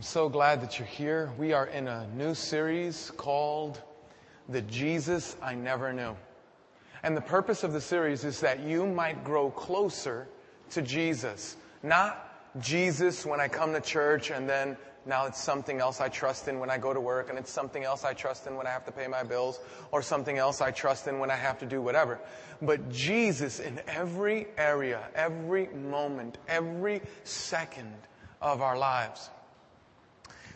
I'm so glad that you're here. We are in a new series called The Jesus I Never Knew. And the purpose of the series is that you might grow closer to Jesus. Not Jesus when I come to church and then now it's something else I trust in when I go to work and it's something else I trust in when I have to pay my bills or something else I trust in when I have to do whatever. But Jesus in every area, every moment, every second of our lives.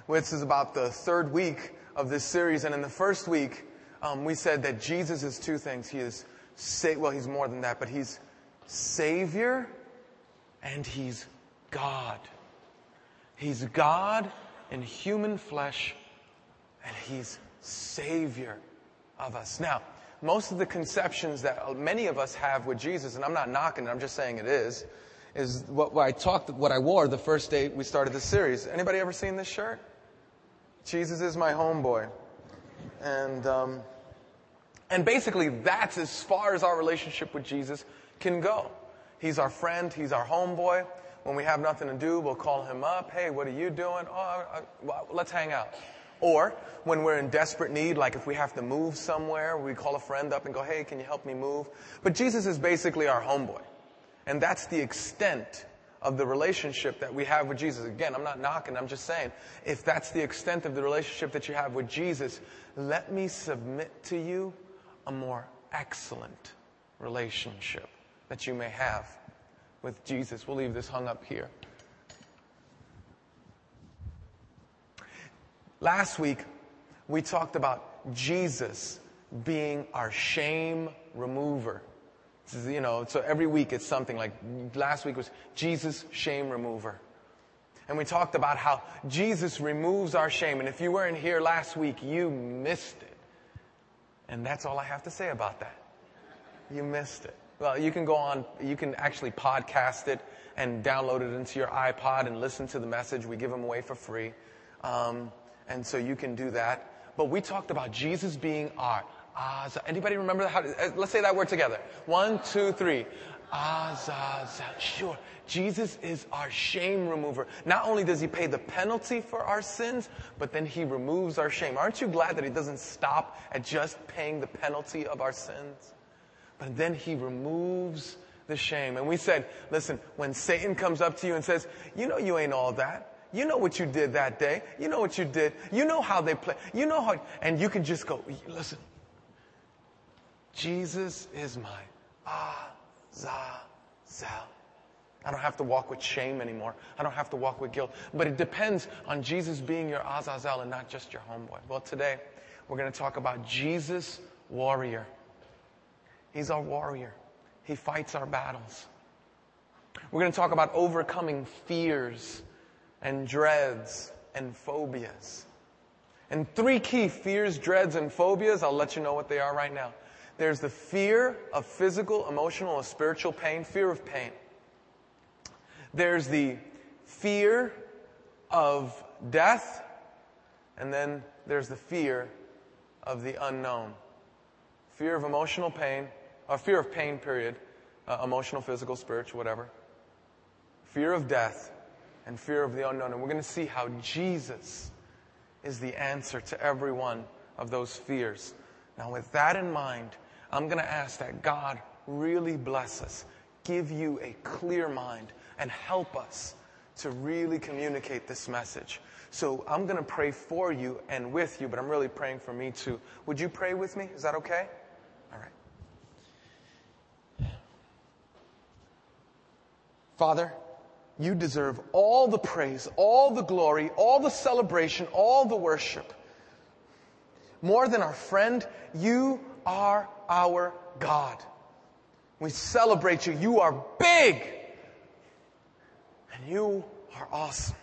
This is about the third week of this series and in the first week, um, we said that Jesus is two things. He is, sa- well, he's more than that, but he's Savior and he's God. He's God in human flesh and he's Savior of us. Now, most of the conceptions that many of us have with Jesus, and I'm not knocking it, I'm just saying it is, is what, I talked, what I wore the first day we started this series. Anybody ever seen this shirt? Jesus is my homeboy. And, um, and basically that's as far as our relationship with Jesus can go. He's our friend. He's our homeboy. When we have nothing to do, we'll call him up. Hey, what are you doing? Oh, uh, well, let's hang out. Or when we're in desperate need, like if we have to move somewhere, we call a friend up and go, hey, can you help me move? But Jesus is basically our homeboy. And that's the extent of the relationship that we have with Jesus. Again, I'm not knocking, I'm just saying, if that's the extent of the relationship that you have with Jesus, let me submit to you a more excellent relationship that you may have with Jesus. We'll leave this hung up here. Last week, we talked about Jesus being our shame remover. Is, you know, so every week it's something like last week was Jesus shame remover. And we talked about how Jesus removes our shame. And if you weren't here last week, you missed it. And that's all I have to say about that. You missed it. Well, you can go on, you can actually podcast it and download it into your iPod and listen to the message. We give them away for free. Um, and so you can do that. But we talked about Jesus being our Azazel. Anybody remember how? To, uh, let's say that word together. One, two, three. Azazel. Sure. Jesus is our shame remover. Not only does he pay the penalty for our sins, but then he removes our shame. Aren't you glad that he doesn't stop at just paying the penalty of our sins? But then he removes the shame. And we said, listen, when Satan comes up to you and says, you know you ain't all that. You know what you did that day. You know what you did. You know how they play. You know how, and you can just go, listen, Jesus is my Azazel. I don't have to walk with shame anymore. I don't have to walk with guilt. But it depends on Jesus being your Azazel and not just your homeboy. Well, today we're going to talk about Jesus warrior. He's our warrior. He fights our battles. We're going to talk about overcoming fears and dreads and phobias. And three key fears, dreads, and phobias, I'll let you know what they are right now. There's the fear of physical, emotional, or spiritual pain, fear of pain. There's the fear of death, and then there's the fear of the unknown. Fear of emotional pain, or fear of pain, period. Uh, emotional, physical, spiritual, whatever. Fear of death, and fear of the unknown. And we're going to see how Jesus is the answer to every one of those fears. Now, with that in mind, I'm going to ask that God really bless us, give you a clear mind, and help us to really communicate this message. So I'm going to pray for you and with you, but I'm really praying for me too. Would you pray with me? Is that okay? All right. Father, you deserve all the praise, all the glory, all the celebration, all the worship. More than our friend, you are our God. We celebrate you. You are big. And you are awesome.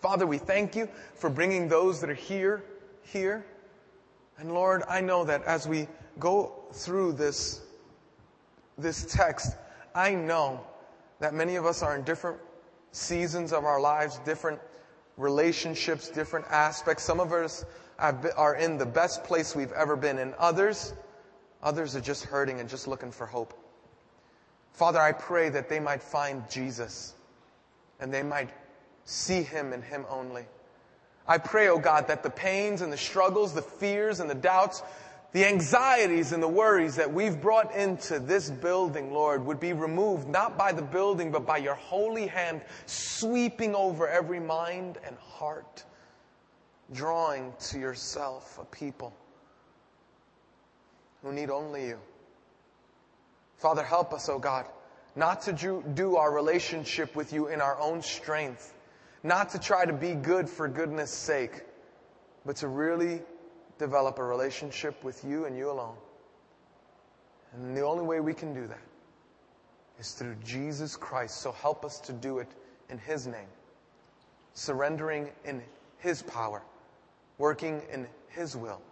Father, we thank you for bringing those that are here, here. And Lord, I know that as we go through this, this text, I know that many of us are in different seasons of our lives, different relationships, different aspects. Some of us are in the best place we've ever been, and others, others are just hurting and just looking for hope. Father, I pray that they might find Jesus and they might See Him and Him only. I pray, oh God, that the pains and the struggles, the fears and the doubts, the anxieties and the worries that we've brought into this building, Lord, would be removed not by the building, but by your holy hand sweeping over every mind and heart, drawing to yourself a people who need only you. Father, help us, oh God, not to do our relationship with you in our own strength, not to try to be good for goodness sake, but to really develop a relationship with you and you alone. And the only way we can do that is through Jesus Christ. So help us to do it in His name, surrendering in His power, working in His will.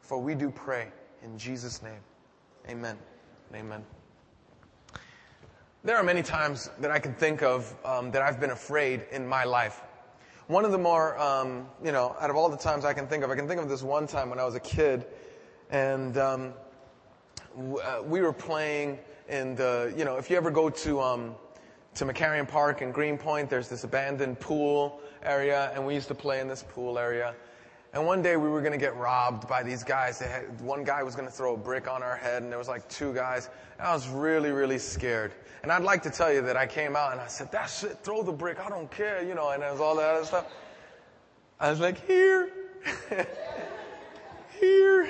For we do pray in Jesus' name. Amen. Amen. There are many times that I can think of um, that I've been afraid in my life. One of the more, um, you know, out of all the times I can think of, I can think of this one time when I was a kid, and um, w- uh, we were playing in the, you know, if you ever go to um, to McCarren Park in Greenpoint, there's this abandoned pool area, and we used to play in this pool area. And one day we were going to get robbed by these guys. Had, one guy was going to throw a brick on our head, and there was like two guys. And I was really, really scared. And I'd like to tell you that I came out and I said, "That's it. Throw the brick. I don't care," you know. And it was all that other stuff. I was like, "Here, here."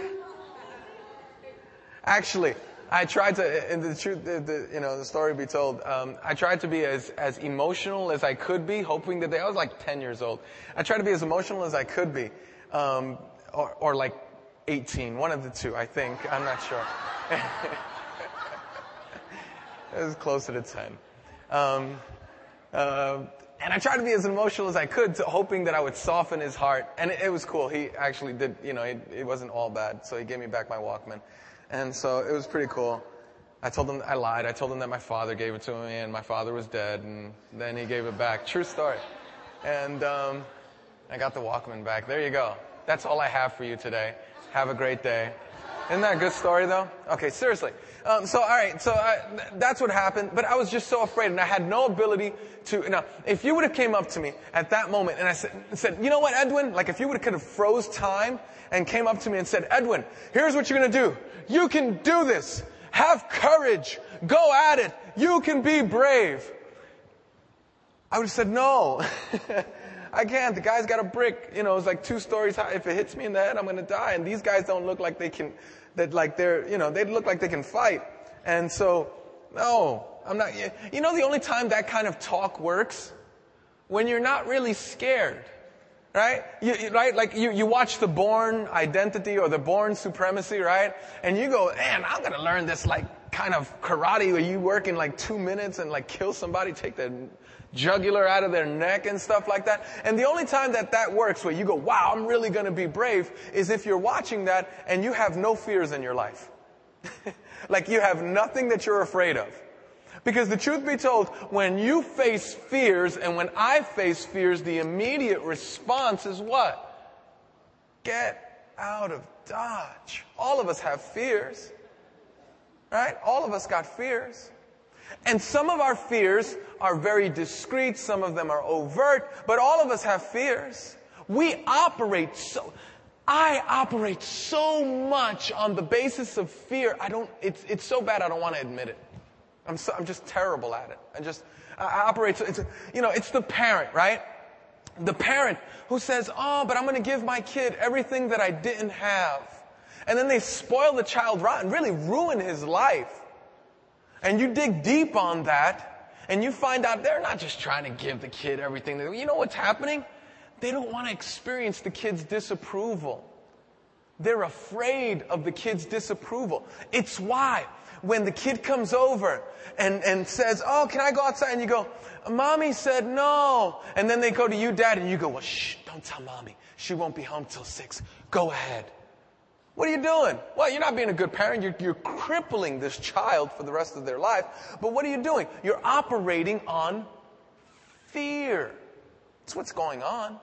Actually, I tried to, in the truth, the, the, you know, the story be told, um, I tried to be as, as emotional as I could be, hoping that they, I was like 10 years old. I tried to be as emotional as I could be um, or, or like 18, one of the two, I think. I'm not sure. it was closer to 10. Um, uh, and I tried to be as emotional as I could, to, hoping that I would soften his heart. And it, it was cool. He actually did, you know, it, it wasn't all bad. So he gave me back my Walkman. And so it was pretty cool. I told him I lied. I told him that my father gave it to me and my father was dead. And then he gave it back. True story. And, um, I got the Walkman back. There you go. That's all I have for you today. Have a great day. Isn't that a good story though? Okay, seriously. Um, so, all right, so I, that's what happened. But I was just so afraid, and I had no ability to. Now, if you would have came up to me at that moment and I said, said, "You know what, Edwin? Like, if you would have kind of froze time and came up to me and said, Edwin, here's what you're to do. You can do this. Have courage. Go at it. You can be brave." I would have said no. I can't. The guy's got a brick. You know, it's like two stories high. If it hits me in the head, I'm going to die. And these guys don't look like they can, that like they're, you know, they look like they can fight. And so, no, I'm not, you know, the only time that kind of talk works? When you're not really scared. Right? You, right? Like you, you watch the Bourne Identity or the Bourne Supremacy, right? And you go, man, I'm gonna learn this like kind of karate where you work in like two minutes and like kill somebody, take their jugular out of their neck and stuff like that. And the only time that that works where you go, wow, I'm really going to be brave is if you're watching that and you have no fears in your life. like you have nothing that you're afraid of. Because the truth be told, when you face fears and when I face fears, the immediate response is what? Get out of Dodge. All of us have fears. Right? All of us got fears. And some of our fears are very discreet, some of them are overt, but all of us have fears. We operate so, I operate so much on the basis of fear. I don't, it's, it's so bad I don't want to admit it. I'm, so, I'm just terrible at it. I just, I operate, so it's, you know, it's the parent, right? The parent who says, oh, but I'm going to give my kid everything that I didn't have. And then they spoil the child rotten, really ruin his life and you dig deep on that, and you find out they're not just trying to give the kid everything. You know what's happening? They don't want to experience the kid's disapproval. They're afraid of the kid's disapproval. It's why when the kid comes over and, and says, Oh, can I go outside? And you go, Mommy said no. And then they go to you, Dad, and you go, Well, shh, don't tell mommy. She won't be home till six. Go ahead. What are you doing? Well, you're not being a good parent. You're, you're crippling this child for the rest of their life. But what are you doing? You're operating on fear. That's what's going on.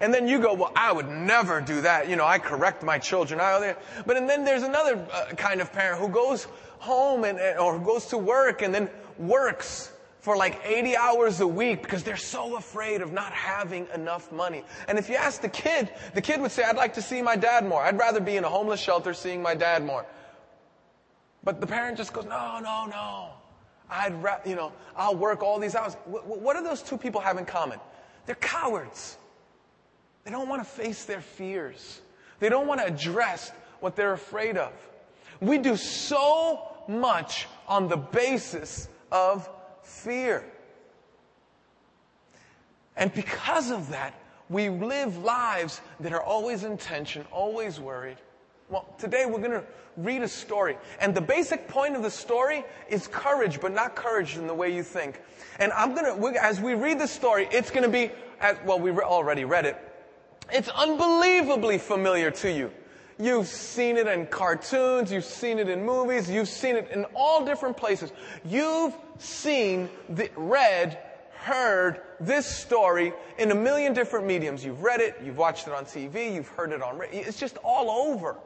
And then you go, well, I would never do that. You know, I correct my children. I, but and then there's another uh, kind of parent who goes home and, or goes to work and then works for like 80 hours a week because they're so afraid of not having enough money. And if you ask the kid, the kid would say, I'd like to see my dad more. I'd rather be in a homeless shelter seeing my dad more. But the parent just goes, no, no, no. I'd, ra- you know, I'll work all these hours. What do those two people have in common? They're cowards. They don't want to face their fears. They don't want to address what they're afraid of. We do so much on the basis of fear. And because of that, we live lives that are always in tension, always worried. Well, today we're going to read a story. And the basic point of the story is courage, but not courage in the way you think. And I'm going to, as we read the story, it's going to be, well, we already read it. It's unbelievably familiar to you. You've seen it in cartoons, you've seen it in movies, you've seen it in all different places. You've seen, the, read, heard this story in a million different mediums. You've read it, you've watched it on TV, you've heard it on radio. It's just all over.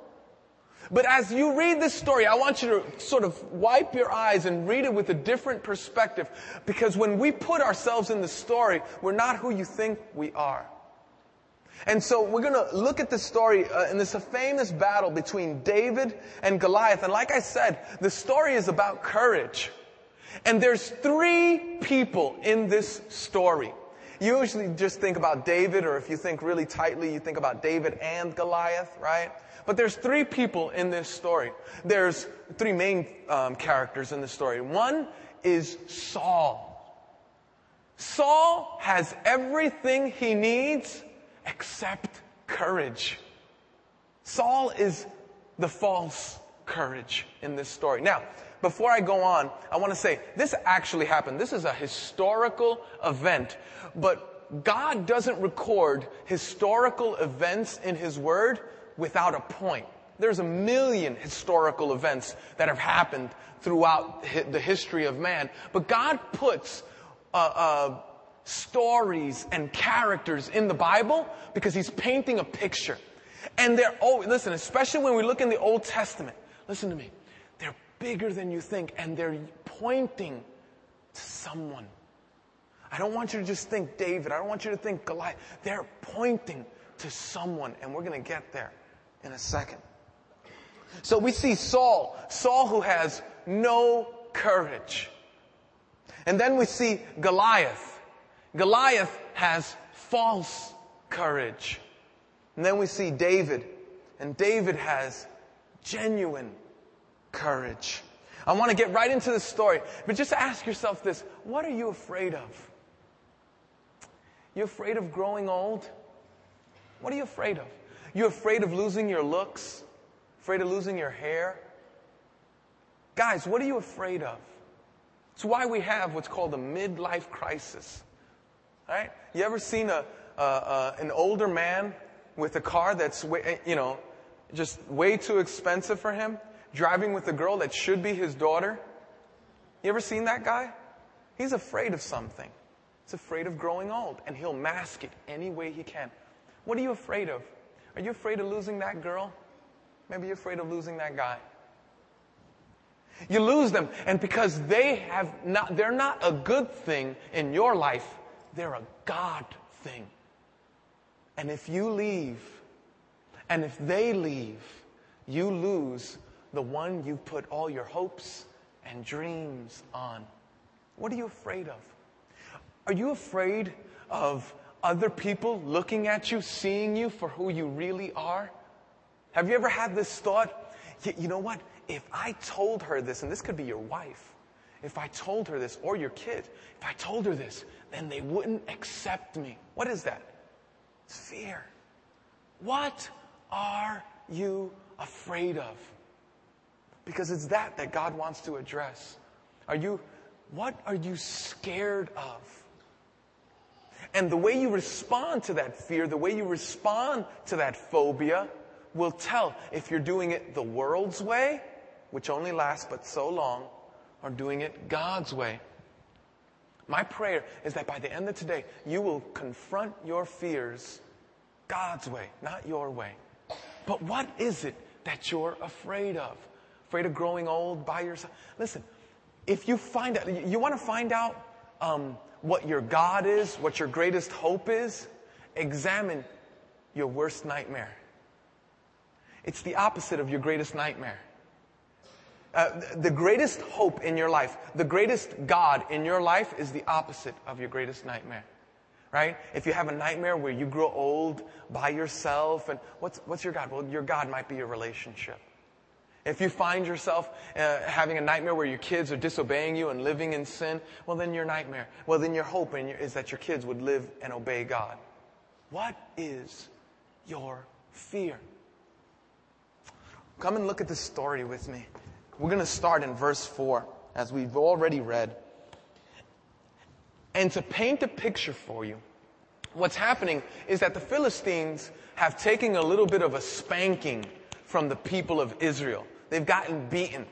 But as you read this story, I want you to sort of wipe your eyes and read it with a different perspective. Because when we put ourselves in the story, we're not who you think we are. And so we're going to look at the story uh, in this famous battle between David and Goliath. And like I said, the story is about courage. And there's three people in this story. You usually just think about David, or if you think really tightly, you think about David and Goliath, right? But there's three people in this story. There's three main um, characters in the story. One is Saul. Saul has everything he needs except courage. Saul is the false courage in this story. Now, before I go on, I want to say this actually happened. This is a historical event, but God doesn't record historical events in His Word without a point. There's a million historical events that have happened throughout the history of man, but God puts uh, uh, stories and characters in the Bible because He's painting a picture. And they're, oh, listen, especially when we look in the Old Testament, listen to me, bigger than you think and they're pointing to someone. I don't want you to just think David. I don't want you to think Goliath. They're pointing to someone, and we're going to get there in a second. So we see Saul, Saul who has no courage. And then we see Goliath. Goliath has false courage. And then we see David, and David has genuine courage. I want to get right into the story, but just ask yourself this what are you afraid of? You afraid of growing old? What are you afraid of? You afraid of losing your looks? Afraid of losing your hair? Guys, what are you afraid of? It's why we have what's called a midlife crisis. Right? You ever seen a, an older man with a car that's, way, you know, just way too expensive for him, driving with a girl that should be his daughter? You ever seen that guy? He's afraid of something. He's afraid of growing old, and he'll mask it any way he can. What are you afraid of? Are you afraid of losing that girl? Maybe you're afraid of losing that guy. You lose them, and because they have not, they're not a good thing in your life, they're a God thing. And if you leave, and if they leave, you lose the one you've put all your hopes and dreams on. What are you afraid of? Are you afraid of other people looking at you, seeing you for who you really are? Have you ever had this thought? You know what? If I told her this, and this could be your wife, if I told her this, or your kid, if I told her this, then they wouldn't accept me. What is that? It's fear. What are you afraid of? Because it's that that God wants to address. Are you, what are you scared of? And the way you respond to that fear, the way you respond to that phobia, will tell if you're doing it the world's way, which only lasts but so long, or doing it God's way. My prayer is that by the end of today, you will confront your fears God's way, not your way. But what is it that you're afraid of? Afraid of growing old by yourself? Listen, if you find out, you want to find out um, what your God is, what your greatest hope is, examine your worst nightmare. It's the opposite of your greatest nightmare. Uh, the greatest hope in your life, the greatest God in your life is the opposite of your greatest nightmare. Right? If you have a nightmare where you grow old by yourself and what's, what's your God? Well, your God might be your relationship. If you find yourself uh, having a nightmare where your kids are disobeying you and living in sin, well, then your nightmare, well, then your hope is that your kids would live and obey God. What is your fear? Come and look at this story with me. We're going to start in verse 4, as we've already read. And to paint a picture for you, what's happening is that the Philistines have taken a little bit of a spanking from the people of Israel. They've gotten beaten.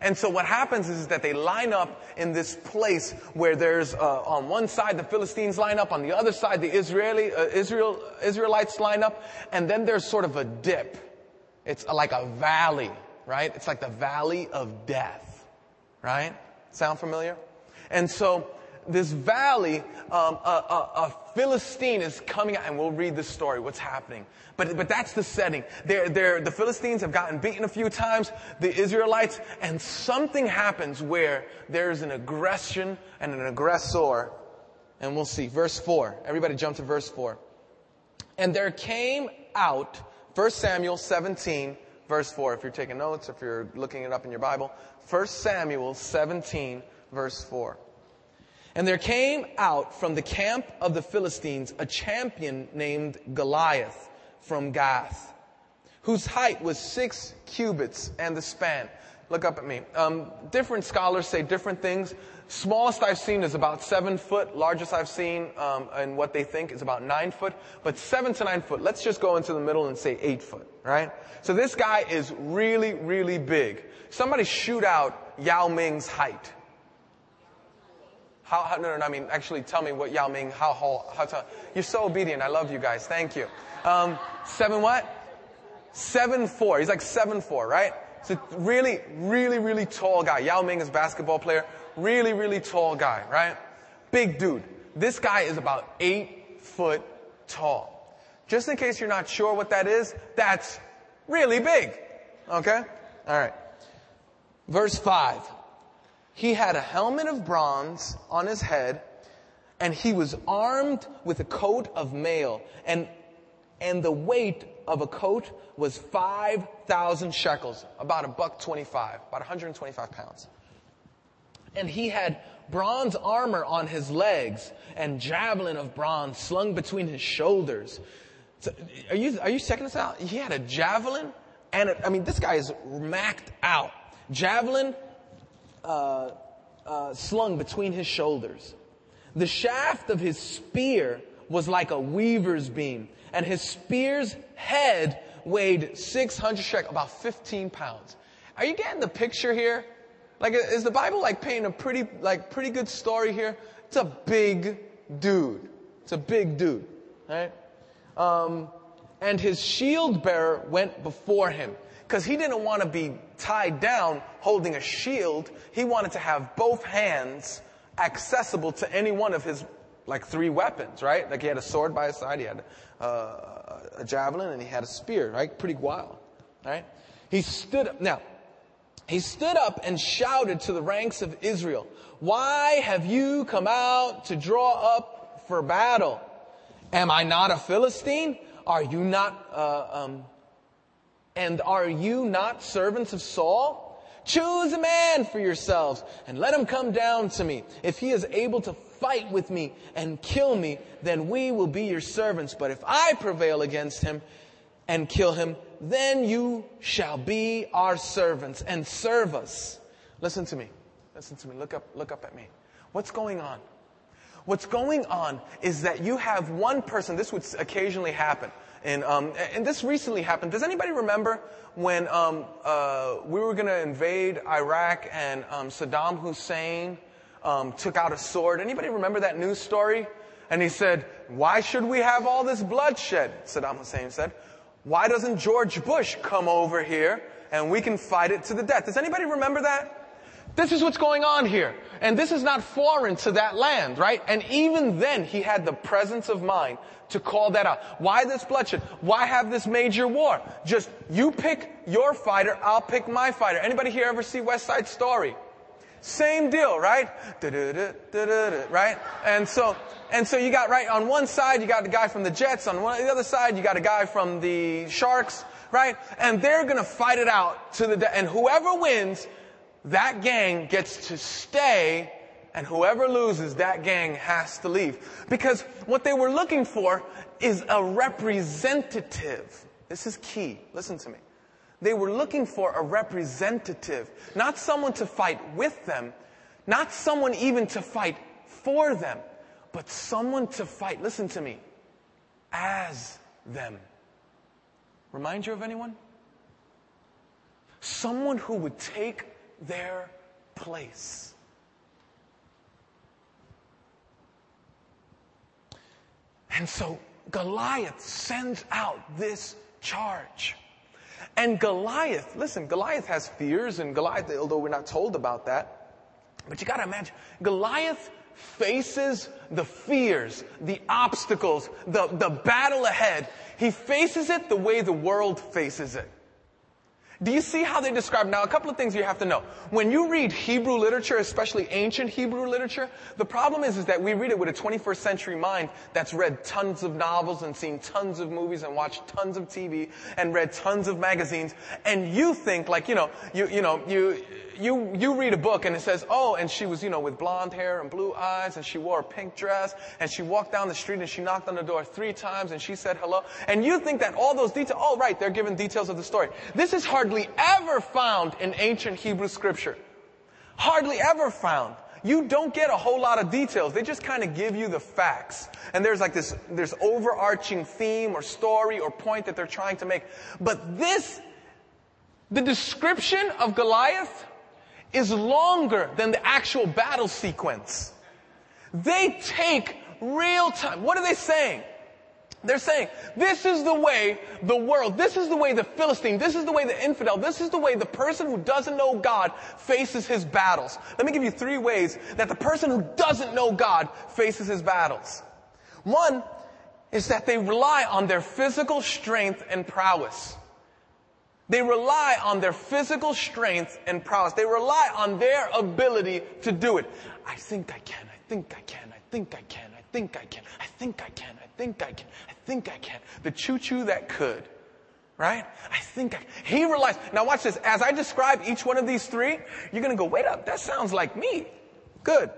And so what happens is that they line up in this place where there's uh, on one side the Philistines line up, on the other side the Israeli uh, Israel Israelites line up, and then there's sort of a dip. It's like a valley, right? It's like the valley of death, right? Sound familiar? And so this valley, um, a, a, a, Philistine is coming out, and we'll read the story, what's happening. But, but that's the setting. They're, they're, the Philistines have gotten beaten a few times, the Israelites, and something happens where there's an aggression and an aggressor. And we'll see. Verse 4. Everybody jump to verse 4. And there came out, 1 Samuel 17, verse 4. If you're taking notes, if you're looking it up in your Bible, 1 Samuel 17, verse 4. And there came out from the camp of the Philistines a champion named Goliath from Gath, whose height was six cubits and the span. Look up at me. Um, different scholars say different things. Smallest I've seen is about seven foot. Largest I've seen, um, and what they think is about nine foot. But seven to nine foot. Let's just go into the middle and say eight foot, right? So this guy is really, really big. Somebody shoot out Yao Ming's height. How, how, no, no, no, I mean, actually tell me what Yao Ming, how, how, how tall. You're so obedient. I love you guys. Thank you. Um, seven what? Seven four. He's like seven four, right? So really, really, really tall guy. Yao Ming is a basketball player. Really, really tall guy, right? Big dude. This guy is about eight foot tall. Just in case you're not sure what that is, that's really big. Okay? Alright. Verse 5. He had a helmet of bronze on his head, and he was armed with a coat of mail, and, and the weight of a coat was 5,000 shekels, about a buck 25, about 125 pounds. And he had bronze armor on his legs and javelin of bronze slung between his shoulders. So, are you, are you checking this out? He had a javelin and a, I mean, this guy is macked out. Javelin, uh, uh, slung between his shoulders. The shaft of his spear was like a weaver's beam, and his spear's head weighed 600 shekels, about 15 pounds. Are you getting the picture here? Like, is the Bible like painting a pretty, like, pretty good story here? It's a big dude. It's a big dude, right? Um, and his shield bearer went before him because he didn't want to be tied down holding a shield. He wanted to have both hands accessible to any one of his like three weapons, right? Like he had a sword by his side, he had uh, a javelin, and he had a spear, right? Pretty wild, right? He stood up. Now, he stood up and shouted to the ranks of Israel, Why have you come out to draw up for battle? Am I not a Philistine? Are you not uh, um, and are you not servants of Saul? Choose a man for yourselves and let him come down to me. If he is able to fight with me and kill me, then we will be your servants. But if I prevail against him and kill him, then you shall be our servants and serve us. Listen to me. Listen to me. Look up, look up at me. What's going on? What's going on is that you have one person, this would occasionally happen. And, um, and this recently happened. Does anybody remember when um, uh, we were going to invade Iraq and um, Saddam Hussein um, took out a sword? Anybody remember that news story? And he said, "Why should we have all this bloodshed?" Saddam Hussein said, "Why doesn't George Bush come over here and we can fight it to the death?" Does anybody remember that? This is what's going on here. And this is not foreign to that land, right? And even then, he had the presence of mind to call that out. Why this bloodshed? Why have this major war? Just, you pick your fighter, I'll pick my fighter. Anybody here ever see West Side Story? Same deal, right? Right? And so, and so you got, right, on one side, you got the guy from the Jets. On one, the other side, you got a guy from the Sharks, right? And they're gonna fight it out to the, and whoever wins that gang gets to stay and whoever loses, that gang has to leave. Because what they were looking for is a representative. This is key. Listen to me. They were looking for a representative, not someone to fight with them, not someone even to fight for them, but someone to fight, listen to me, as them. Remind you of anyone? Someone who would take their place. And so Goliath sends out this charge. And Goliath, listen, Goliath has fears and Goliath, although we're not told about that, but you gotta imagine, Goliath faces the fears, the obstacles, the, the battle ahead. He faces it the way the world faces it. Do you see how they describe? Now, a couple of things you have to know. When you read Hebrew literature, especially ancient Hebrew literature, the problem is, is that we read it with a 21st century mind that's read tons of novels and seen tons of movies and watched tons of TV and read tons of magazines. And you think like, you know, you, you know, you, you, you read a book and it says, oh, and she was, you know, with blonde hair and blue eyes and she wore a pink dress and she walked down the street and she knocked on the door three times and she said hello. And you think that all those details, oh right, they're given details of the story. This is hardly ever found in ancient Hebrew scripture. Hardly ever found. You don't get a whole lot of details. They just kind of give you the facts. And there's like this, there's overarching theme or story or point that they're trying to make. But this, the description of Goliath is longer than the actual battle sequence. They take real time. What are they saying? They're saying, this is the way the world, this is the way the Philistine, this is the way the infidel, this is the way the person who doesn't know God faces his battles. Let me give you three ways that the person who doesn't know God faces his battles. One is that they rely on their physical strength and prowess. They rely on their physical strength and prowess. They rely on their ability to do it. I think I can. I think I can. I think I can. I think I can. I think I can. I think I can. I think I can. The choo-choo that could. Right? I think I, he relies. Now watch this. As I describe each one of these three, you're gonna go, wait up, that sounds like me. Good.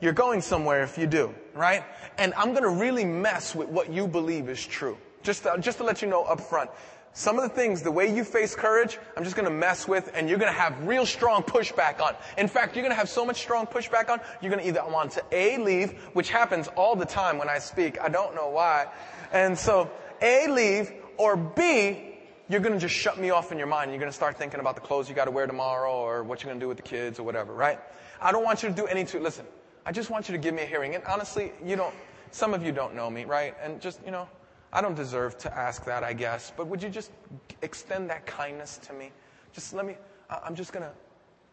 You're going somewhere if you do, right? And I'm gonna really mess with what you believe is true. Just, to, just to let you know up front. Some of the things, the way you face courage, I'm just gonna mess with and you're gonna have real strong pushback on. In fact, you're gonna have so much strong pushback on, you're gonna either want to A, leave, which happens all the time when I speak. I don't know why. And so, A, leave, or B, you're gonna just shut me off in your mind. You're gonna start thinking about the clothes you gotta wear tomorrow or what you're gonna do with the kids or whatever, right? I don't want you to do any to, listen, I just want you to give me a hearing. And honestly, you don't, some of you don't know me, right? And just, you know, I don't deserve to ask that, I guess, but would you just extend that kindness to me? Just let me, I'm just going to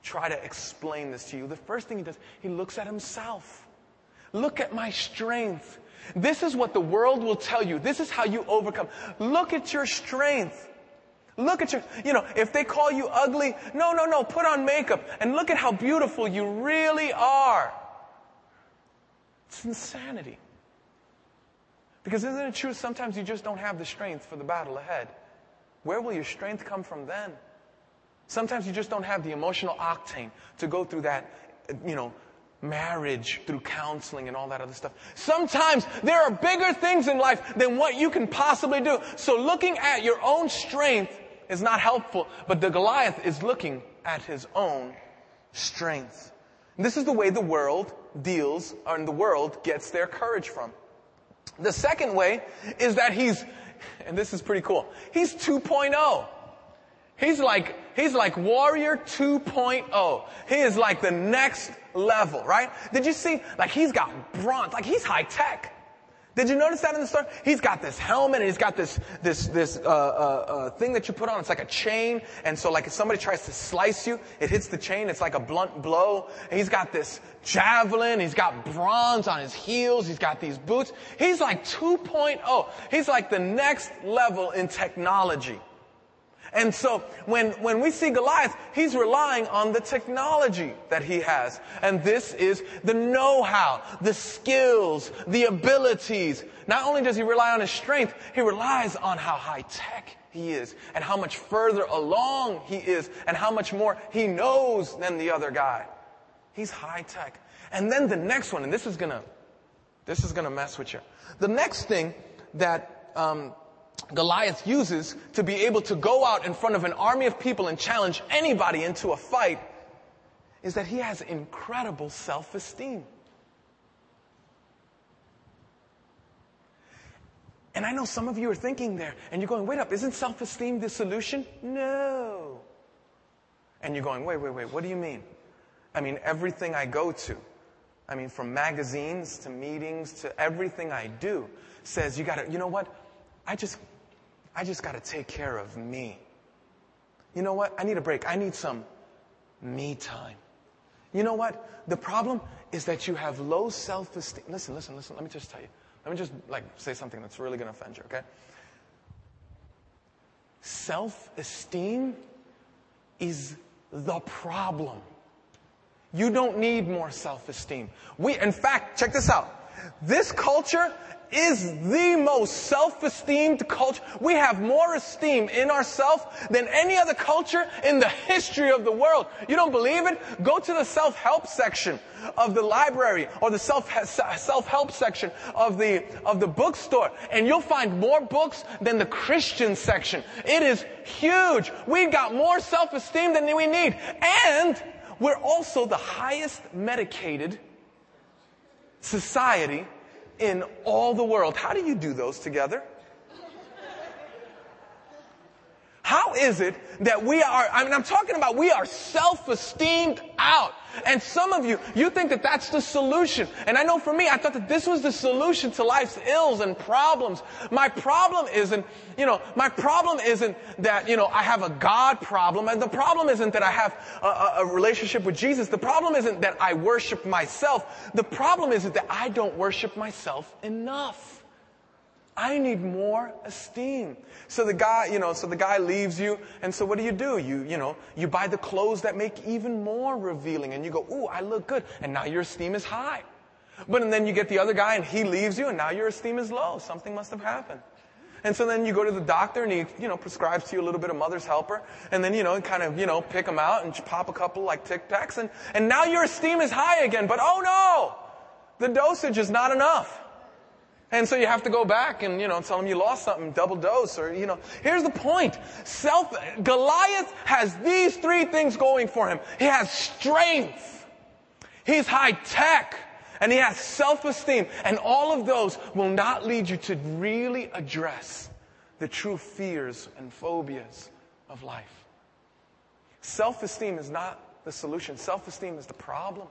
try to explain this to you. The first thing he does, he looks at himself. Look at my strength. This is what the world will tell you. This is how you overcome. Look at your strength. Look at your, you know, if they call you ugly, no, no, no, put on makeup and look at how beautiful you really are. It's insanity. Because isn't it true sometimes you just don't have the strength for the battle ahead? Where will your strength come from then? Sometimes you just don't have the emotional octane to go through that, you know, marriage through counseling and all that other stuff. Sometimes there are bigger things in life than what you can possibly do. So looking at your own strength is not helpful, but the Goliath is looking at his own strength. And this is the way the world deals, or the world gets their courage from. The second way is that he's, and this is pretty cool, he's 2.0. He's like, he's like warrior 2.0. He is like the next level, right? Did you see, like he's got bronze, like he's high tech. Did you notice that in the story? He's got this helmet and he's got this, this, this, uh, uh, uh, thing that you put on. It's like a chain. And so like if somebody tries to slice you, it hits the chain. It's like a blunt blow. And he's got this javelin. He's got bronze on his heels. He's got these boots. He's like 2.0. He's like the next level in technology. And so when, when we see Goliath, he's relying on the technology that he has. And this is the know-how, the skills, the abilities. Not only does he rely on his strength, he relies on how high tech he is and how much further along he is and how much more he knows than the other guy. He's high tech. And then the next one, and this is gonna, this is gonna mess with you. The next thing that, um, Goliath uses to be able to go out in front of an army of people and challenge anybody into a fight is that he has incredible self-esteem. And I know some of you are thinking there and you're going, wait up, isn't self-esteem the solution? No. And you're going, wait, wait, wait, what do you mean? I mean, everything I go to, I mean, from magazines to meetings to everything I do says you gotta, you know what? I just, I just got to take care of me. You know what? I need a break. I need some me time. You know what? The problem is that you have low self-esteem. Listen, listen, listen. Let me just tell you. Let me just like say something that's really to offend you, okay? Self-esteem is the problem. You don't need more self-esteem. We, in fact, check this out. This culture is the most self-esteemed culture. We have more esteem in ourselves than any other culture in the history of the world. You don't believe it? Go to the self-help section of the library or the self, self-help section of the, of the bookstore and you'll find more books than the Christian section. It is huge. We've got more self-esteem than we need. And we're also the highest medicated society in all the world. How do you do those together? How is it that we are, I mean, I'm talking about we are self-esteemed out. And some of you, you think that that's the solution. And I know for me, I thought that this was the solution to life's ills and problems. My problem isn't, you know, my problem isn't that, you know, I have a God problem. And the problem isn't that I have a, a relationship with Jesus. The problem isn't that I worship myself. The problem is that I don't worship myself enough. I need more esteem. So the guy, you know, so the guy leaves you, and so what do you do? You, you know, you buy the clothes that make even more revealing, and you go, ooh, I look good, and now your esteem is high. But and then you get the other guy, and he leaves you, and now your esteem is low. Something must have happened. And so then you go to the doctor, and he, you know, prescribes to you a little bit of mother's helper, and then, you know, kind of, you know, pick them out and pop a couple like Tic Tacs, and, and now your esteem is high again. But oh no! The dosage is not enough. And so you have to go back and, you know, tell them you lost something, double dose, or, you know. Here's the point. Self, Goliath has these three things going for him. He has strength. He's high tech. And he has self-esteem. And all of those will not lead you to really address the true fears and phobias of life. Self-esteem is not the solution. Self-esteem is the problem.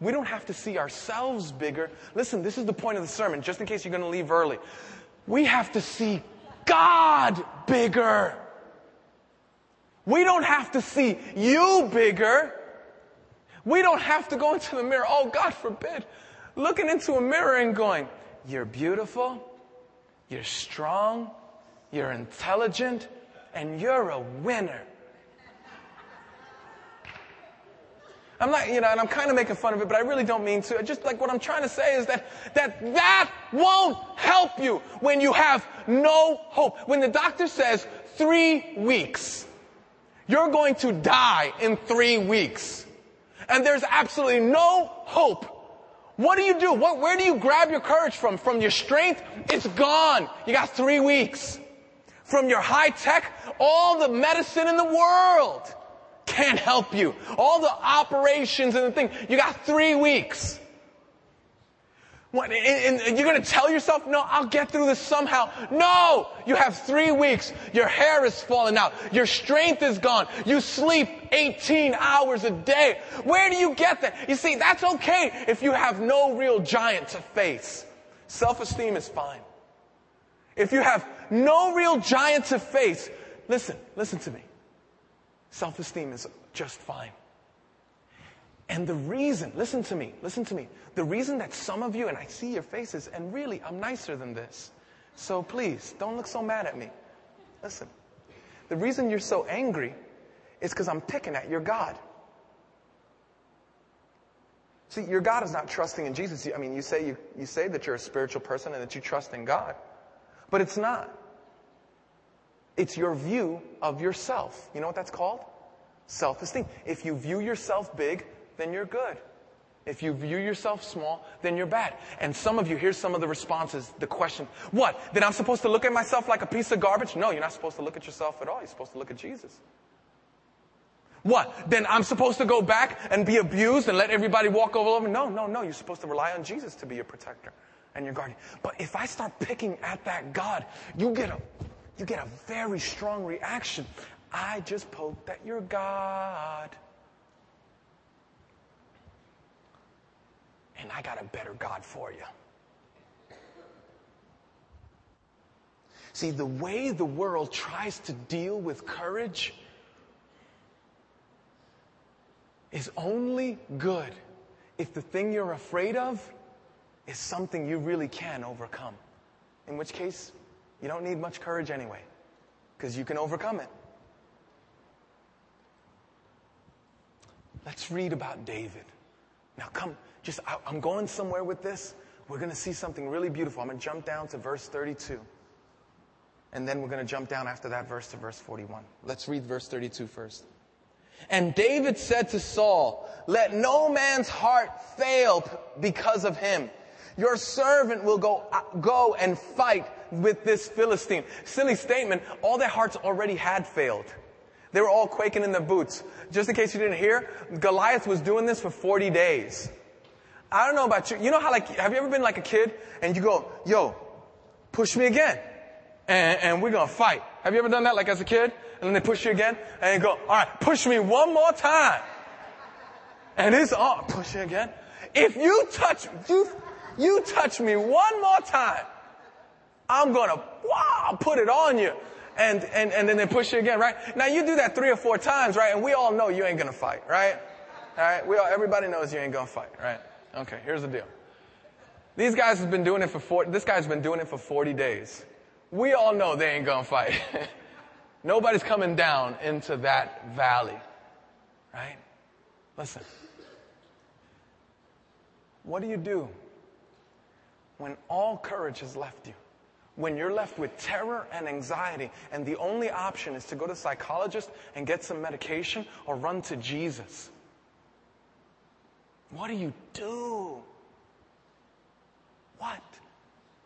We don't have to see ourselves bigger. Listen, this is the point of the sermon, just in case you're going to leave early. We have to see God bigger. We don't have to see you bigger. We don't have to go into the mirror. Oh, God forbid. Looking into a mirror and going, you're beautiful, you're strong, you're intelligent, and you're a winner. I'm not, you know, and I'm kind of making fun of it, but I really don't mean to. Just like what I'm trying to say is that, that that won't help you when you have no hope. When the doctor says three weeks, you're going to die in three weeks. And there's absolutely no hope. What do you do? What, where do you grab your courage from? From your strength? It's gone. You got three weeks. From your high tech, all the medicine in the world can't help you. All the operations and the thing, you got three weeks. What, and, and you're going to tell yourself, no, I'll get through this somehow. No! You have three weeks. Your hair is falling out. Your strength is gone. You sleep 18 hours a day. Where do you get that? You see, that's okay if you have no real giant to face. Self-esteem is fine. If you have no real giant to face, listen, listen to me. Self-esteem is just fine. And the reason, listen to me, listen to me. The reason that some of you, and I see your faces, and really, I'm nicer than this. So please, don't look so mad at me. Listen. The reason you're so angry is because I'm picking at your God. See, your God is not trusting in Jesus. I mean, you say you, you say that you're a spiritual person and that you trust in God. But it's not. It's your view of yourself. You know what that's called? Self-esteem. If you view yourself big, then you're good. If you view yourself small, then you're bad. And some of you, here's some of the responses, the question. What? Then I'm supposed to look at myself like a piece of garbage? No, you're not supposed to look at yourself at all. You're supposed to look at Jesus. What? Then I'm supposed to go back and be abused and let everybody walk all over? No, no, no. You're supposed to rely on Jesus to be your protector and your guardian. But if I start picking at that God, you get a, you get a very strong reaction. I just poked at your God. and I got a better God for you. See, the way the world tries to deal with courage is only good if the thing you're afraid of is something you really can overcome. In which case, you don't need much courage anyway, because you can overcome it. Let's read about David. Now, come, just, I, I'm going somewhere with this. We're going to see something really beautiful. I'm going to jump down to verse 32. And then we're going to jump down after that verse to verse 41. Let's read verse 32 first. And David said to Saul, let no man's heart fail because of him. Your servant will go, go and fight with this Philistine. Silly statement. All their hearts already had failed. They were all quaking in their boots. Just in case you didn't hear, Goliath was doing this for 40 days. I don't know about you. You know how like, have you ever been like a kid and you go, yo, push me again. And, and we're gonna fight. Have you ever done that like as a kid? And then they push you again and you go, alright, push me one more time. And it's on, push you again. If you touch, you, you touch me one more time, I'm gonna, wow, put it on you. And, and, and then they push you again, right? Now you do that three or four times, right? And we all know you ain't gonna fight, right? Alright? We all, everybody knows you ain't gonna fight, right? Okay, here's the deal. These guys have been doing it for 40, this guy's been doing it for 40 days. We all know they ain't gonna fight. Nobody's coming down into that valley. Right? Listen. What do you do when all courage has left you? When you're left with terror and anxiety, and the only option is to go to a psychologist and get some medication or run to Jesus. What do you do? What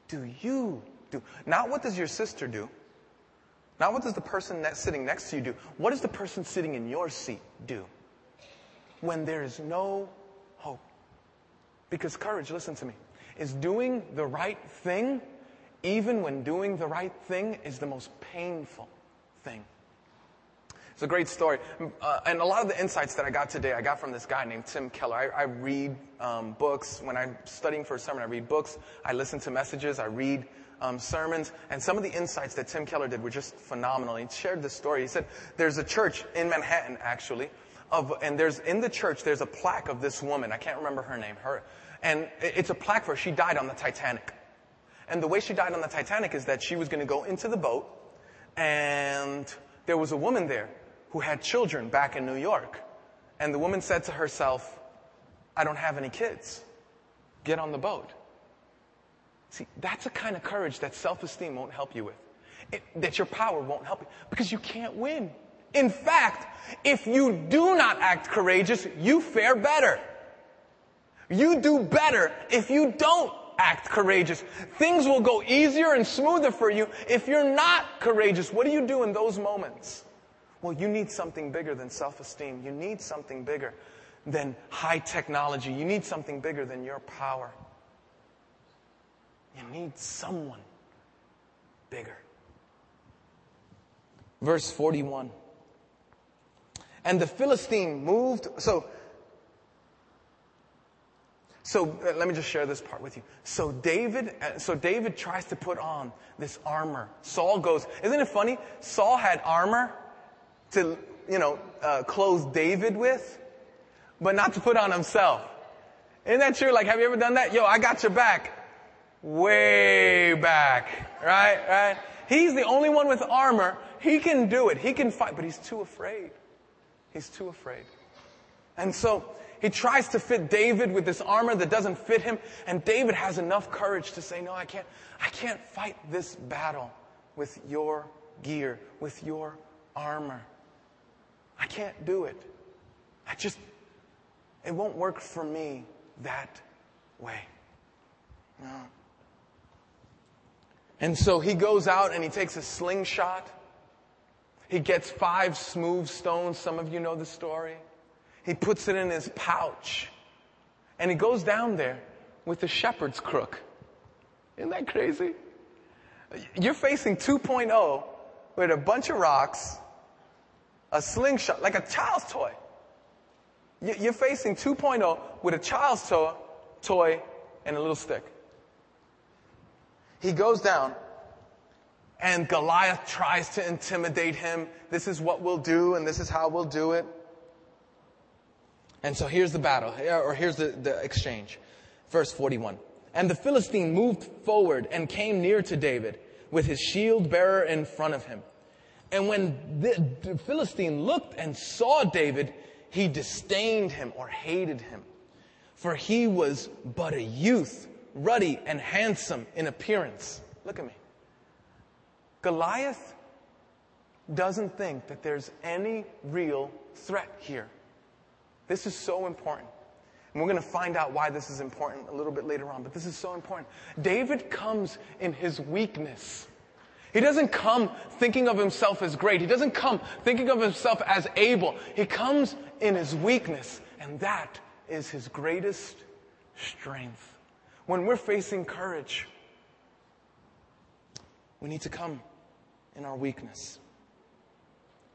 do you do? Not what does your sister do? Not what does the person that's sitting next to you do? What does the person sitting in your seat do? When there is no hope. Because courage, listen to me, is doing the right thing even when doing the right thing is the most painful thing. It's a great story. Uh, and a lot of the insights that I got today, I got from this guy named Tim Keller. I, I read um, books. When I'm studying for a sermon, I read books. I listen to messages. I read um, sermons. And some of the insights that Tim Keller did were just phenomenal. He shared this story. He said, there's a church in Manhattan, actually, of, and there's, in the church, there's a plaque of this woman. I can't remember her name. Her, and it's a plaque for her. She died on the Titanic. And the way she died on the Titanic is that she was going to go into the boat and there was a woman there who had children back in New York. And the woman said to herself, I don't have any kids. Get on the boat. See, that's a kind of courage that self-esteem won't help you with. It, that your power won't help you because you can't win. In fact, if you do not act courageous, you fare better. You do better if you don't act courageous. Things will go easier and smoother for you if you're not courageous. What do you do in those moments? Well, you need something bigger than self-esteem. You need something bigger than high technology. You need something bigger than your power. You need someone bigger. Verse 41. And the Philistine moved, so So uh, let me just share this part with you. So David, uh, so David tries to put on this armor. Saul goes, isn't it funny? Saul had armor to, you know, uh, clothe David with, but not to put on himself. Isn't that true? Like, have you ever done that? Yo, I got your back. Way back. Right? Right? He's the only one with armor. He can do it. He can fight, but he's too afraid. He's too afraid. And so, he tries to fit David with this armor that doesn't fit him. And David has enough courage to say, no, I can't, I can't fight this battle with your gear, with your armor. I can't do it. I just, it won't work for me that way. No. And so he goes out and he takes a slingshot. He gets five smooth stones. Some of you know the story. He puts it in his pouch. And he goes down there with a shepherd's crook. Isn't that crazy? You're facing 2.0 with a bunch of rocks, a slingshot, like a child's toy. You're facing 2.0 with a child's toy, toy and a little stick. He goes down and Goliath tries to intimidate him. This is what we'll do and this is how we'll do it. And so here's the battle, or here's the, the exchange. Verse 41. And the Philistine moved forward and came near to David with his shield bearer in front of him. And when the, the Philistine looked and saw David, he disdained him or hated him. For he was but a youth, ruddy and handsome in appearance. Look at me. Goliath doesn't think that there's any real threat here. This is so important. And we're going to find out why this is important a little bit later on, but this is so important. David comes in his weakness. He doesn't come thinking of himself as great. He doesn't come thinking of himself as able. He comes in his weakness, and that is his greatest strength. When we're facing courage, we need to come in our weakness.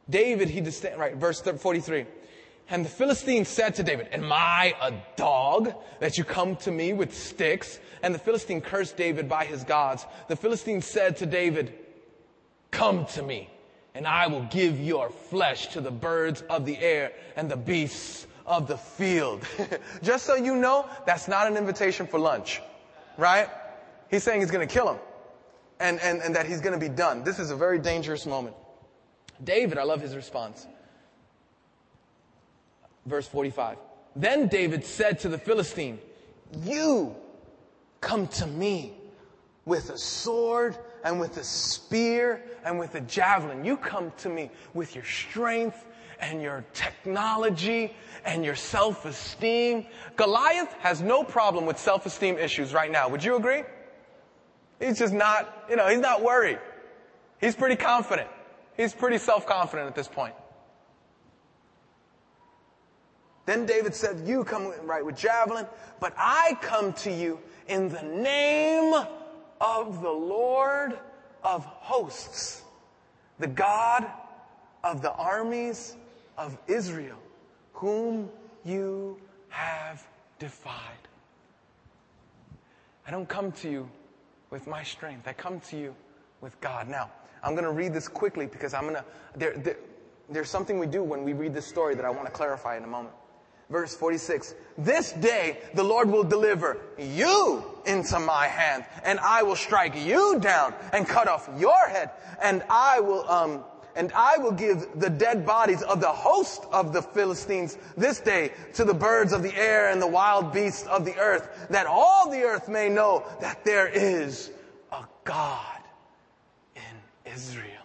David, he disdained, right, verse 43. And the Philistine said to David, Am I a dog that you come to me with sticks? And the Philistine cursed David by his gods. The Philistine said to David, Come to me, and I will give your flesh to the birds of the air and the beasts of the field. Just so you know, that's not an invitation for lunch, right? He's saying he's going to kill him and, and, and that he's going to be done. This is a very dangerous moment. David, I love his response. Verse 45. Then David said to the Philistine, You come to me with a sword and with a spear and with a javelin. You come to me with your strength and your technology and your self-esteem. Goliath has no problem with self-esteem issues right now. Would you agree? He's just not, you know, he's not worried. He's pretty confident. He's pretty self-confident at this point. Then David said, You come right with javelin, but I come to you in the name of the Lord of hosts, the God of the armies of Israel, whom you have defied. I don't come to you with my strength. I come to you with God. Now, I'm going to read this quickly because I'm going to, there, there, there's something we do when we read this story that I want to clarify in a moment. Verse 46. This day the Lord will deliver you into my hand and I will strike you down and cut off your head and I will, um, and I will give the dead bodies of the host of the Philistines this day to the birds of the air and the wild beasts of the earth, that all the earth may know that there is a God in Israel.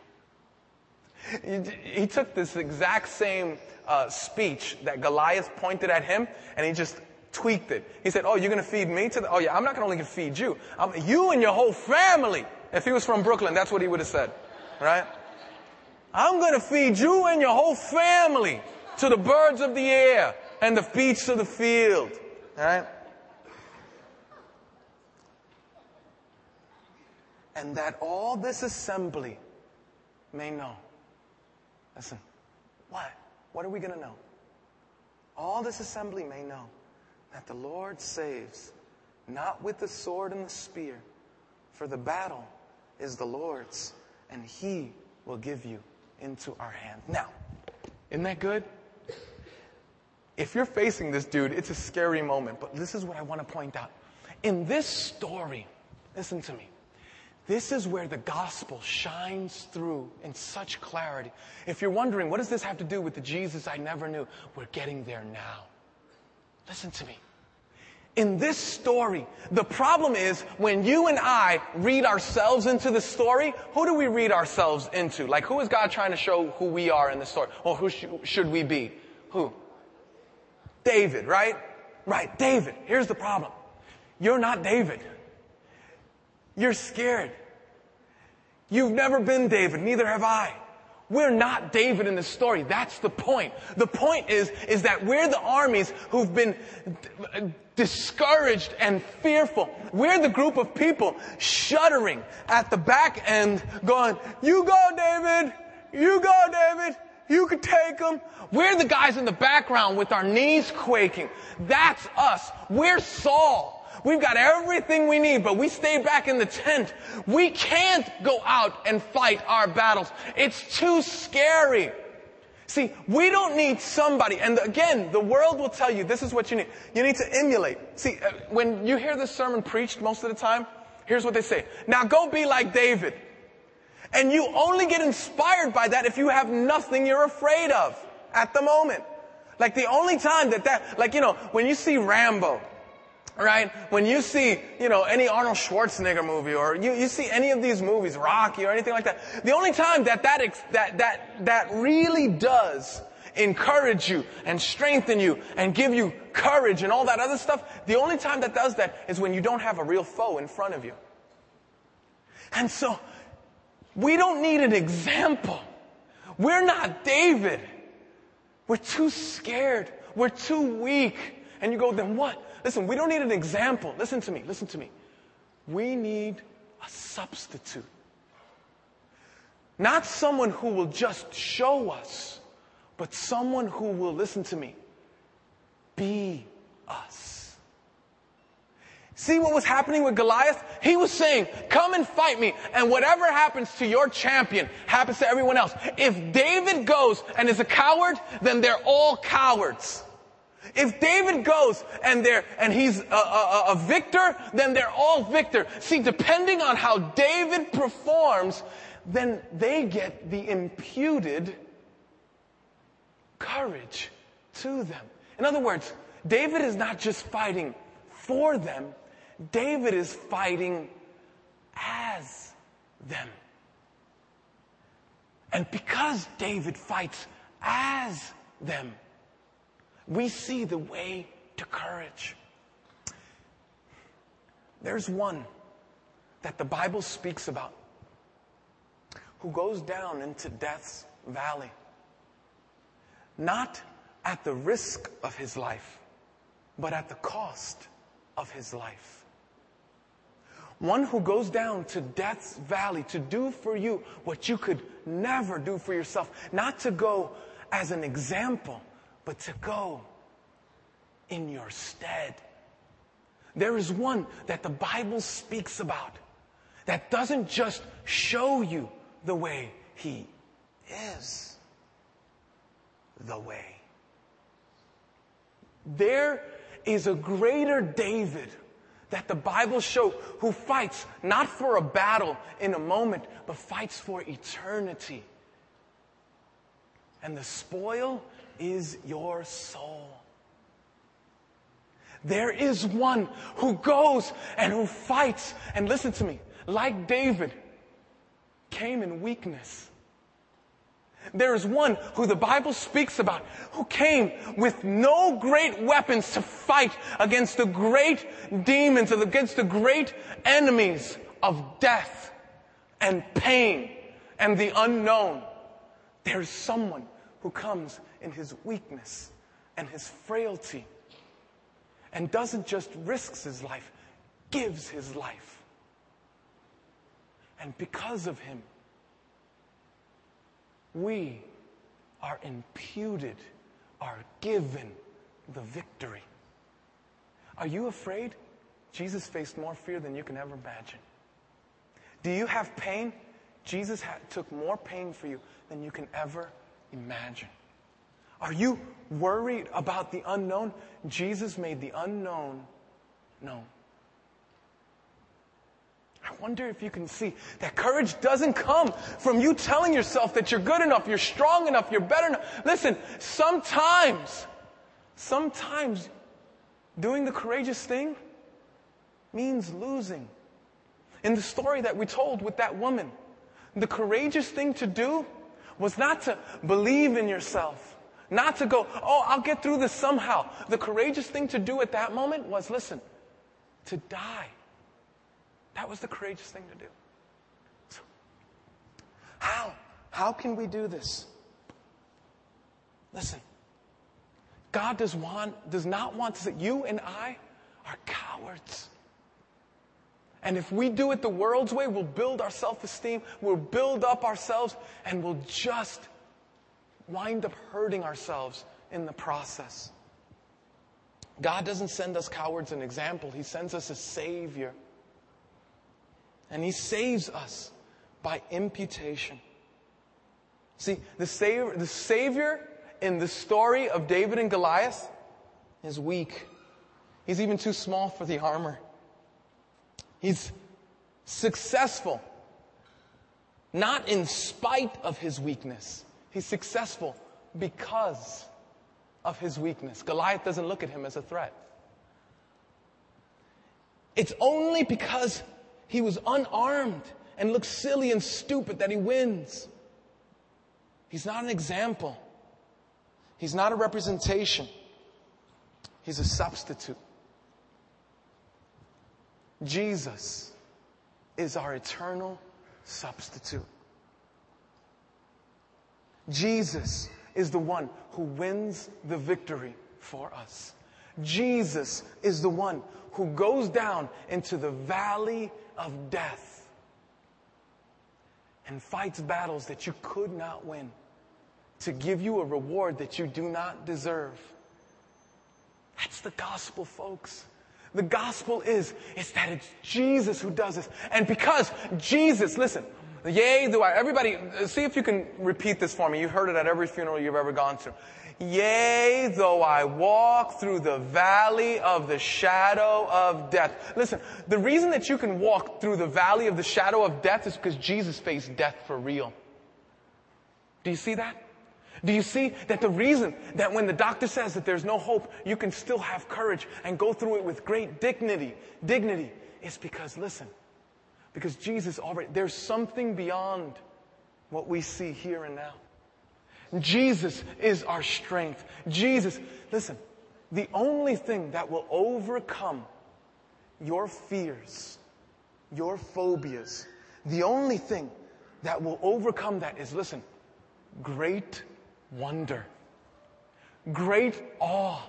He took this exact same uh, speech that Goliath pointed at him, and he just tweaked it. He said, "Oh, you're going to feed me to the? Oh yeah, I'm not going to only feed you. I'm, you and your whole family." If he was from Brooklyn, that's what he would have said, right? I'm going to feed you and your whole family to the birds of the air and the beasts of the field, right? And that all this assembly may know. Listen, what? What are we going to know? All this assembly may know that the Lord saves, not with the sword and the spear, for the battle is the Lord's, and he will give you into our hands. Now, isn't that good? If you're facing this dude, it's a scary moment, but this is what I want to point out. In this story, listen to me. This is where the gospel shines through in such clarity. If you're wondering, what does this have to do with the Jesus I never knew? We're getting there now. Listen to me. In this story, the problem is when you and I read ourselves into the story, who do we read ourselves into? Like, who is God trying to show who we are in the story? Or who sh- should we be? Who? David, right? Right, David. Here's the problem. You're not David. You're scared. You've never been David, neither have I. We're not David in the story. That's the point. The point is, is that we're the armies who've been discouraged and fearful. We're the group of people shuddering at the back end going, you go David, you go David, you can take them. We're the guys in the background with our knees quaking. That's us. We're Saul. We've got everything we need, but we stay back in the tent. We can't go out and fight our battles. It's too scary. See, we don't need somebody, and again, the world will tell you this is what you need. You need to emulate. See, uh, when you hear this sermon preached most of the time, here's what they say. Now go be like David. And you only get inspired by that if you have nothing you're afraid of at the moment. Like the only time that that, like, you know, when you see Rambo, right? When you see, you know, any Arnold Schwarzenegger movie or you, you see any of these movies, Rocky or anything like that, the only time that that, that, that, that really does encourage you and strengthen you and give you courage and all that other stuff, the only time that does that is when you don't have a real foe in front of you. And so, we don't need an example. We're not David. We're too scared. We're too weak. And you go, then what? Listen, we don't need an example. Listen to me, listen to me. We need a substitute. Not someone who will just show us, but someone who will, listen to me, be us. See what was happening with Goliath? He was saying, come and fight me, and whatever happens to your champion happens to everyone else. If David goes and is a coward, then they're all cowards. If David goes and and he's a, a, a, victor, then they're all victor. See, depending on how David performs, then they get the imputed courage to them. In other words, David is not just fighting for them, David is fighting as them. And because David fights as them, we see the way to courage. There's one that the Bible speaks about who goes down into death's valley, not at the risk of his life, but at the cost of his life. One who goes down to death's valley to do for you what you could never do for yourself, not to go as an example, but to go in your stead. There is one that the Bible speaks about that doesn't just show you the way he is the way. There is a greater David that the Bible shows who fights not for a battle in a moment, but fights for eternity. And the spoil is your soul. There is one who goes and who fights. And listen to me, like David, came in weakness. There is one who the Bible speaks about who came with no great weapons to fight against the great demons, and against the great enemies of death and pain and the unknown. There is someone who comes in his weakness and his frailty and doesn't just risks his life, gives his life. And because of him, we are imputed, are given the victory. Are you afraid? Jesus faced more fear than you can ever imagine. Do you have pain? Jesus ha- took more pain for you than you can ever imagine. Are you worried about the unknown? Jesus made the unknown known. I wonder if you can see that courage doesn't come from you telling yourself that you're good enough, you're strong enough, you're better enough. Listen, sometimes, sometimes doing the courageous thing means losing. In the story that we told with that woman, the courageous thing to do was not to believe in yourself, not to go, oh, I'll get through this somehow. The courageous thing to do at that moment was, listen, to die. That was the courageous thing to do. So, how? How can we do this? Listen, God does want, does not want to say, you and I are cowards. And if we do it the world's way, we'll build our self-esteem, we'll build up ourselves, and we'll just wind up hurting ourselves in the process. God doesn't send us cowards an example. He sends us a savior. And he saves us by imputation. See, the savior, the savior in the story of David and Goliath is weak. He's even too small for the armor. He's successful, not in spite of his weakness. He's successful because of his weakness. Goliath doesn't look at him as a threat. It's only because he was unarmed and looks silly and stupid that he wins. He's not an example. He's not a representation. He's a substitute. Jesus is our eternal substitute. Jesus is the one who wins the victory for us. Jesus is the one who goes down into the valley of death and fights battles that you could not win to give you a reward that you do not deserve. That's the gospel, folks. The gospel is, is that it's Jesus who does this. And because Jesus, listen, yea, do I, everybody, see if you can repeat this for me. You've heard it at every funeral you've ever gone to. Yea, though I walk through the valley of the shadow of death. Listen, the reason that you can walk through the valley of the shadow of death is because Jesus faced death for real. Do you see that? Do you see that the reason that when the doctor says that there's no hope, you can still have courage and go through it with great dignity, dignity, is because, listen, because Jesus already, there's something beyond what we see here and now. Jesus is our strength. Jesus, listen, the only thing that will overcome your fears, your phobias, the only thing that will overcome that is, listen, great wonder, great awe.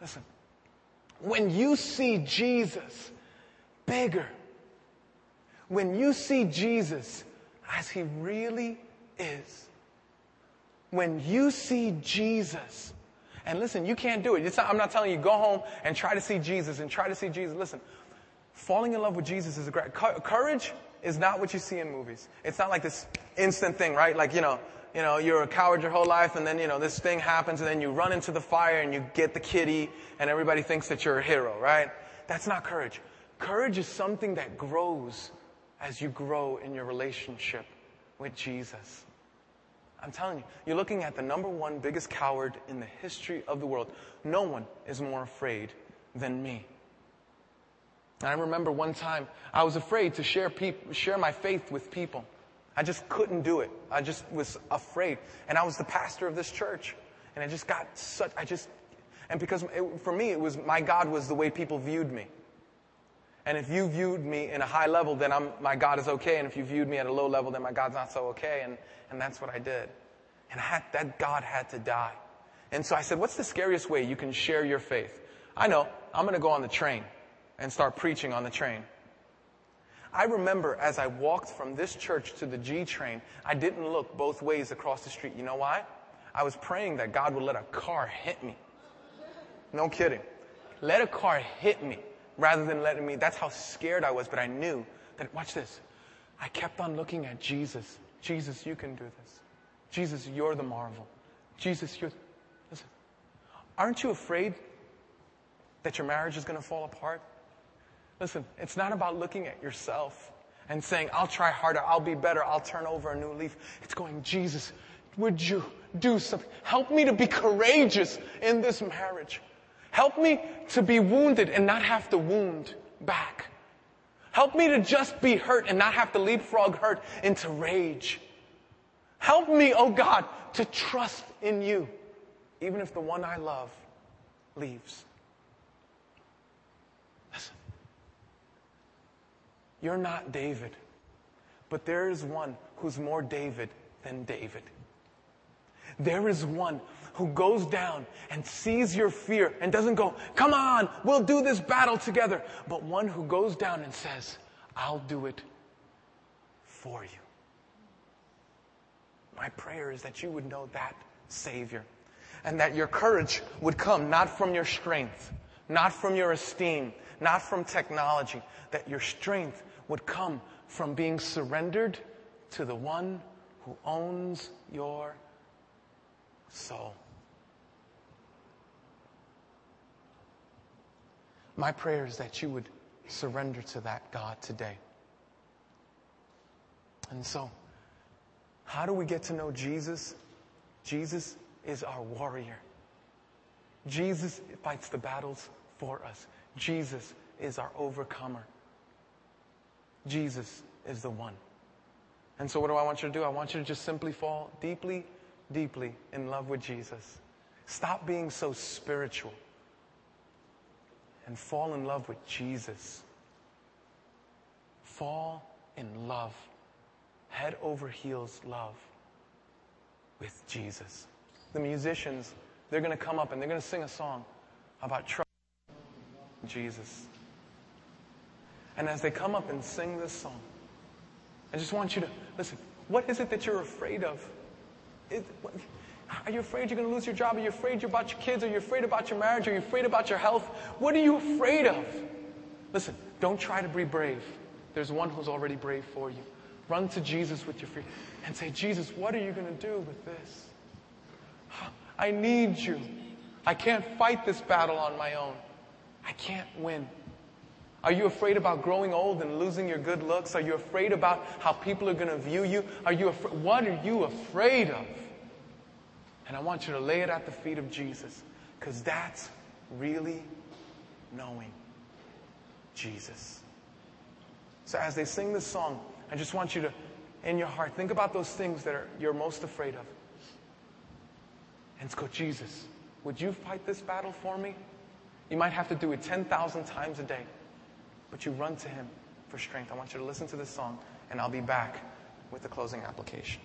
Listen, when you see Jesus bigger, when you see Jesus as he really is, when you see Jesus, and listen, you can't do it. Not, I'm not telling you go home and try to see Jesus and try to see Jesus. Listen, falling in love with Jesus is a great courage is not what you see in movies. It's not like this instant thing, right? Like, you know, you know, you're a coward your whole life and then, you know, this thing happens and then you run into the fire and you get the kitty and everybody thinks that you're a hero, right? That's not courage. Courage is something that grows as you grow in your relationship with Jesus. I'm telling you, you're looking at the number one biggest coward in the history of the world. No one is more afraid than me. And I remember one time I was afraid to share, peop- share my faith with people. I just couldn't do it. I just was afraid. And I was the pastor of this church. And I just got such, I just, and because it, for me, it was, my God was the way people viewed me. And if you viewed me in a high level, then I'm, my God is okay. And if you viewed me at a low level, then my God's not so okay. And, and that's what I did. And I had, that God had to die. And so I said, what's the scariest way you can share your faith? I know, I'm going to go on the train and start preaching on the train. I remember as I walked from this church to the G train, I didn't look both ways across the street. You know why? I was praying that God would let a car hit me. No kidding. let a car hit me rather than letting me. That's how scared I was, but I knew that, watch this. I kept on looking at Jesus. Jesus, you can do this. Jesus, you're the marvel. Jesus, you're. Listen, aren't you afraid that your marriage is going to fall apart? Listen, it's not about looking at yourself and saying, I'll try harder, I'll be better, I'll turn over a new leaf. It's going, Jesus, would you do something? Help me to be courageous in this marriage. Help me to be wounded and not have to wound back. Help me to just be hurt and not have to leapfrog hurt into rage. Help me, oh God, to trust in you, even if the one I love leaves. Listen, you're not David, but there is one who's more David than David. There is one who goes down and sees your fear and doesn't go, come on, we'll do this battle together. But one who goes down and says, I'll do it for you. My prayer is that you would know that Savior and that your courage would come not from your strength, not from your esteem, not from technology, that your strength would come from being surrendered to the one who owns your soul. My prayer is that you would surrender to that God today. And so, how do we get to know Jesus? Jesus is our warrior. Jesus fights the battles for us. Jesus is our overcomer. Jesus is the one. And so, what do I want you to do? I want you to just simply fall deeply, deeply in love with Jesus. Stop being so spiritual and fall in love with Jesus. Fall in love, head over heels love with Jesus. The musicians, they're going to come up and they're going to sing a song about trust Jesus. And as they come up and sing this song, I just want you to listen. What is it that you're afraid of? It, are you afraid you're going to lose your job? Are you afraid about your kids? Are you afraid about your marriage? Are you afraid about your health? What are you afraid of? Listen, don't try to be brave. There's one who's already brave for you. Run to Jesus with your fear and say, Jesus, what are you going to do with this? I need you. I can't fight this battle on my own. I can't win. Are you afraid about growing old and losing your good looks? Are you afraid about how people are going to view you? Are you afraid? What are you afraid of? And I want you to lay it at the feet of Jesus because that's really knowing Jesus. So as they sing this song, I just want you to, in your heart, think about those things that are, you're most afraid of. And go, Jesus, would you fight this battle for me? You might have to do it 10,000 times a day, but you run to Him for strength. I want you to listen to this song, and I'll be back with the closing application.